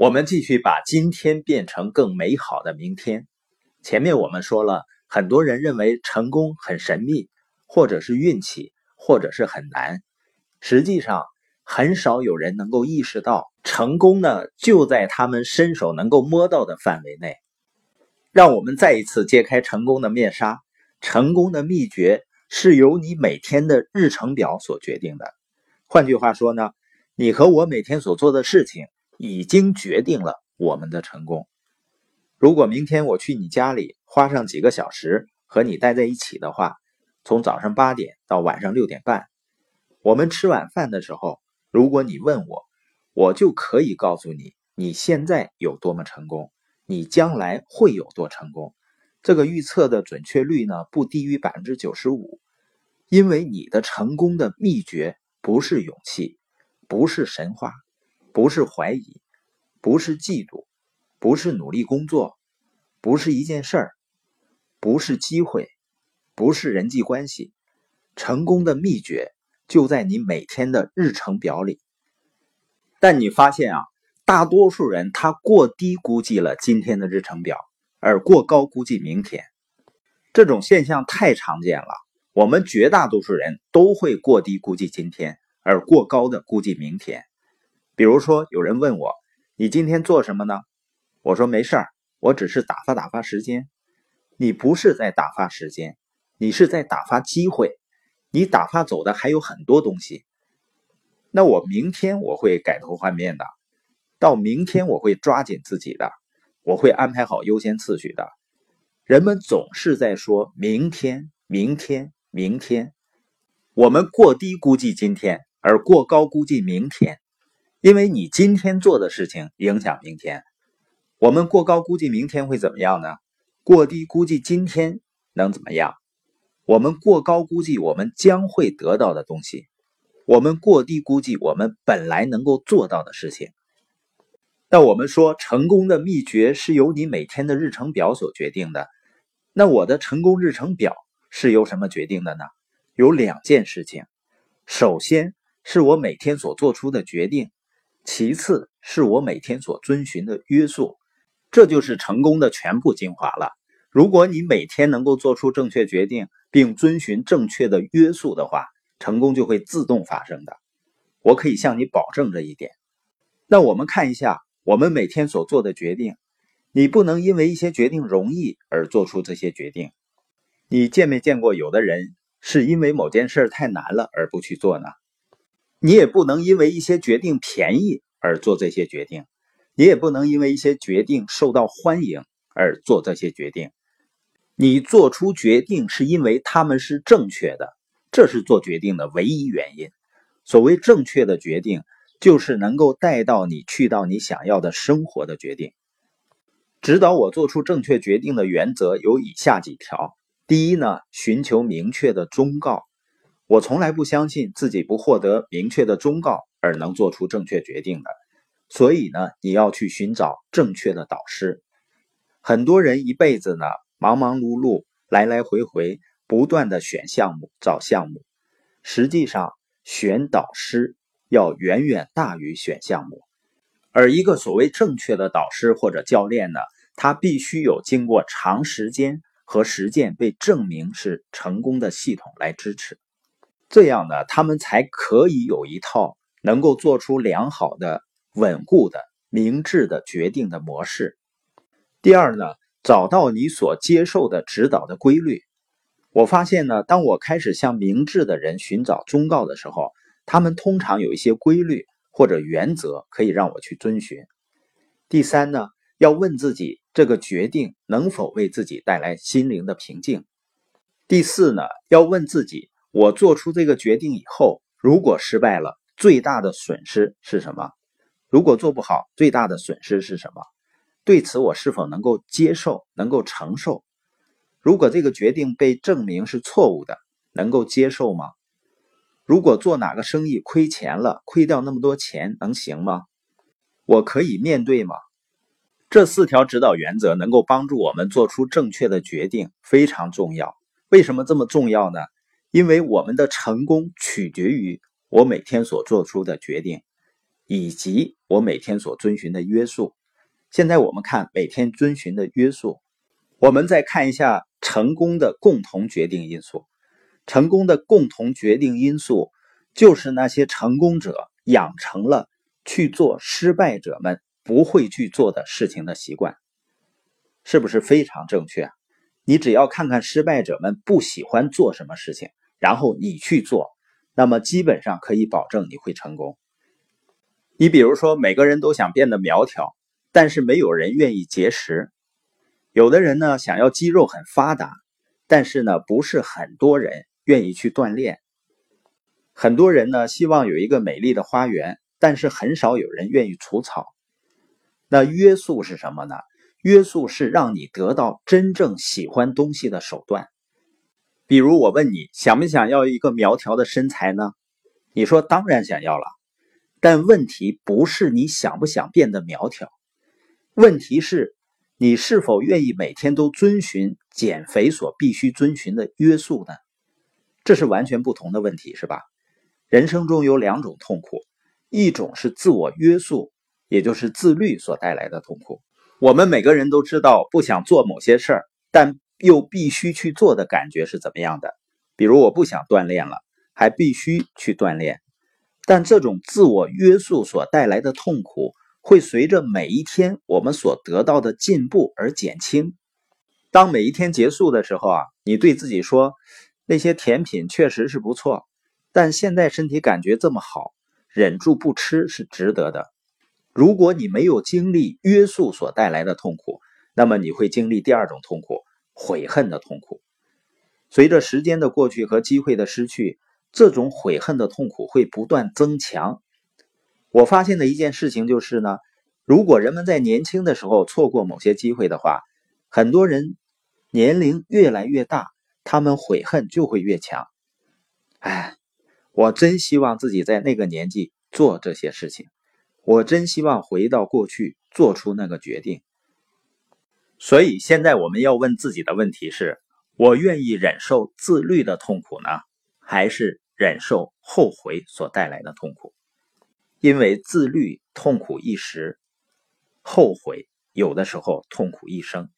我们继续把今天变成更美好的明天。前面我们说了，很多人认为成功很神秘，或者是运气，或者是很难。实际上，很少有人能够意识到，成功呢就在他们伸手能够摸到的范围内。让我们再一次揭开成功的面纱。成功的秘诀是由你每天的日程表所决定的。换句话说呢，你和我每天所做的事情。已经决定了我们的成功。如果明天我去你家里，花上几个小时和你待在一起的话，从早上八点到晚上六点半，我们吃晚饭的时候，如果你问我，我就可以告诉你你现在有多么成功，你将来会有多成功。这个预测的准确率呢，不低于百分之九十五。因为你的成功的秘诀不是勇气，不是神话。不是怀疑，不是嫉妒，不是努力工作，不是一件事儿，不是机会，不是人际关系。成功的秘诀就在你每天的日程表里。但你发现啊，大多数人他过低估计了今天的日程表，而过高估计明天。这种现象太常见了。我们绝大多数人都会过低估计今天，而过高的估计明天。比如说，有人问我：“你今天做什么呢？”我说：“没事儿，我只是打发打发时间。”你不是在打发时间，你是在打发机会。你打发走的还有很多东西。那我明天我会改头换面的，到明天我会抓紧自己的，我会安排好优先次序的。人们总是在说明天，明天，明天。我们过低估计今天，而过高估计明天。因为你今天做的事情影响明天，我们过高估计明天会怎么样呢？过低估计今天能怎么样？我们过高估计我们将会得到的东西，我们过低估计我们本来能够做到的事情。那我们说成功的秘诀是由你每天的日程表所决定的。那我的成功日程表是由什么决定的呢？有两件事情，首先是我每天所做出的决定。其次是我每天所遵循的约束，这就是成功的全部精华了。如果你每天能够做出正确决定，并遵循正确的约束的话，成功就会自动发生的。我可以向你保证这一点。那我们看一下我们每天所做的决定。你不能因为一些决定容易而做出这些决定。你见没见过有的人是因为某件事太难了而不去做呢？你也不能因为一些决定便宜而做这些决定，你也不能因为一些决定受到欢迎而做这些决定。你做出决定是因为他们是正确的，这是做决定的唯一原因。所谓正确的决定，就是能够带到你去到你想要的生活的决定。指导我做出正确决定的原则有以下几条：第一呢，寻求明确的忠告。我从来不相信自己不获得明确的忠告而能做出正确决定的，所以呢，你要去寻找正确的导师。很多人一辈子呢，忙忙碌碌，来来回回，不断的选项目、找项目。实际上，选导师要远远大于选项目。而一个所谓正确的导师或者教练呢，他必须有经过长时间和实践被证明是成功的系统来支持。这样呢，他们才可以有一套能够做出良好的、稳固的、明智的决定的模式。第二呢，找到你所接受的指导的规律。我发现呢，当我开始向明智的人寻找忠告的时候，他们通常有一些规律或者原则可以让我去遵循。第三呢，要问自己这个决定能否为自己带来心灵的平静。第四呢，要问自己。我做出这个决定以后，如果失败了，最大的损失是什么？如果做不好，最大的损失是什么？对此，我是否能够接受、能够承受？如果这个决定被证明是错误的，能够接受吗？如果做哪个生意亏钱了，亏掉那么多钱，能行吗？我可以面对吗？这四条指导原则能够帮助我们做出正确的决定，非常重要。为什么这么重要呢？因为我们的成功取决于我每天所做出的决定，以及我每天所遵循的约束。现在我们看每天遵循的约束，我们再看一下成功的共同决定因素。成功的共同决定因素就是那些成功者养成了去做失败者们不会去做的事情的习惯，是不是非常正确？你只要看看失败者们不喜欢做什么事情，然后你去做，那么基本上可以保证你会成功。你比如说，每个人都想变得苗条。但是没有人愿意节食，有的人呢想要肌肉很发达，但是呢不是很多人愿意去锻炼。很多人呢希望有一个美丽的花园，但是很少有人愿意除草。那约束是什么呢？约束是让你得到真正喜欢东西的手段。比如我问你想不想要一个苗条的身材呢？你说当然想要了，但问题不是你想不想变得苗条。问题是，你是否愿意每天都遵循减肥所必须遵循的约束呢？这是完全不同的问题，是吧？人生中有两种痛苦，一种是自我约束，也就是自律所带来的痛苦。我们每个人都知道，不想做某些事儿，但又必须去做的感觉是怎么样的？比如，我不想锻炼了，还必须去锻炼，但这种自我约束所带来的痛苦。会随着每一天我们所得到的进步而减轻。当每一天结束的时候啊，你对自己说：“那些甜品确实是不错，但现在身体感觉这么好，忍住不吃是值得的。”如果你没有经历约束所带来的痛苦，那么你会经历第二种痛苦——悔恨的痛苦。随着时间的过去和机会的失去，这种悔恨的痛苦会不断增强。我发现的一件事情就是呢，如果人们在年轻的时候错过某些机会的话，很多人年龄越来越大，他们悔恨就会越强。哎，我真希望自己在那个年纪做这些事情，我真希望回到过去做出那个决定。所以现在我们要问自己的问题是：我愿意忍受自律的痛苦呢，还是忍受后悔所带来的痛苦？因为自律痛苦一时，后悔有的时候痛苦一生。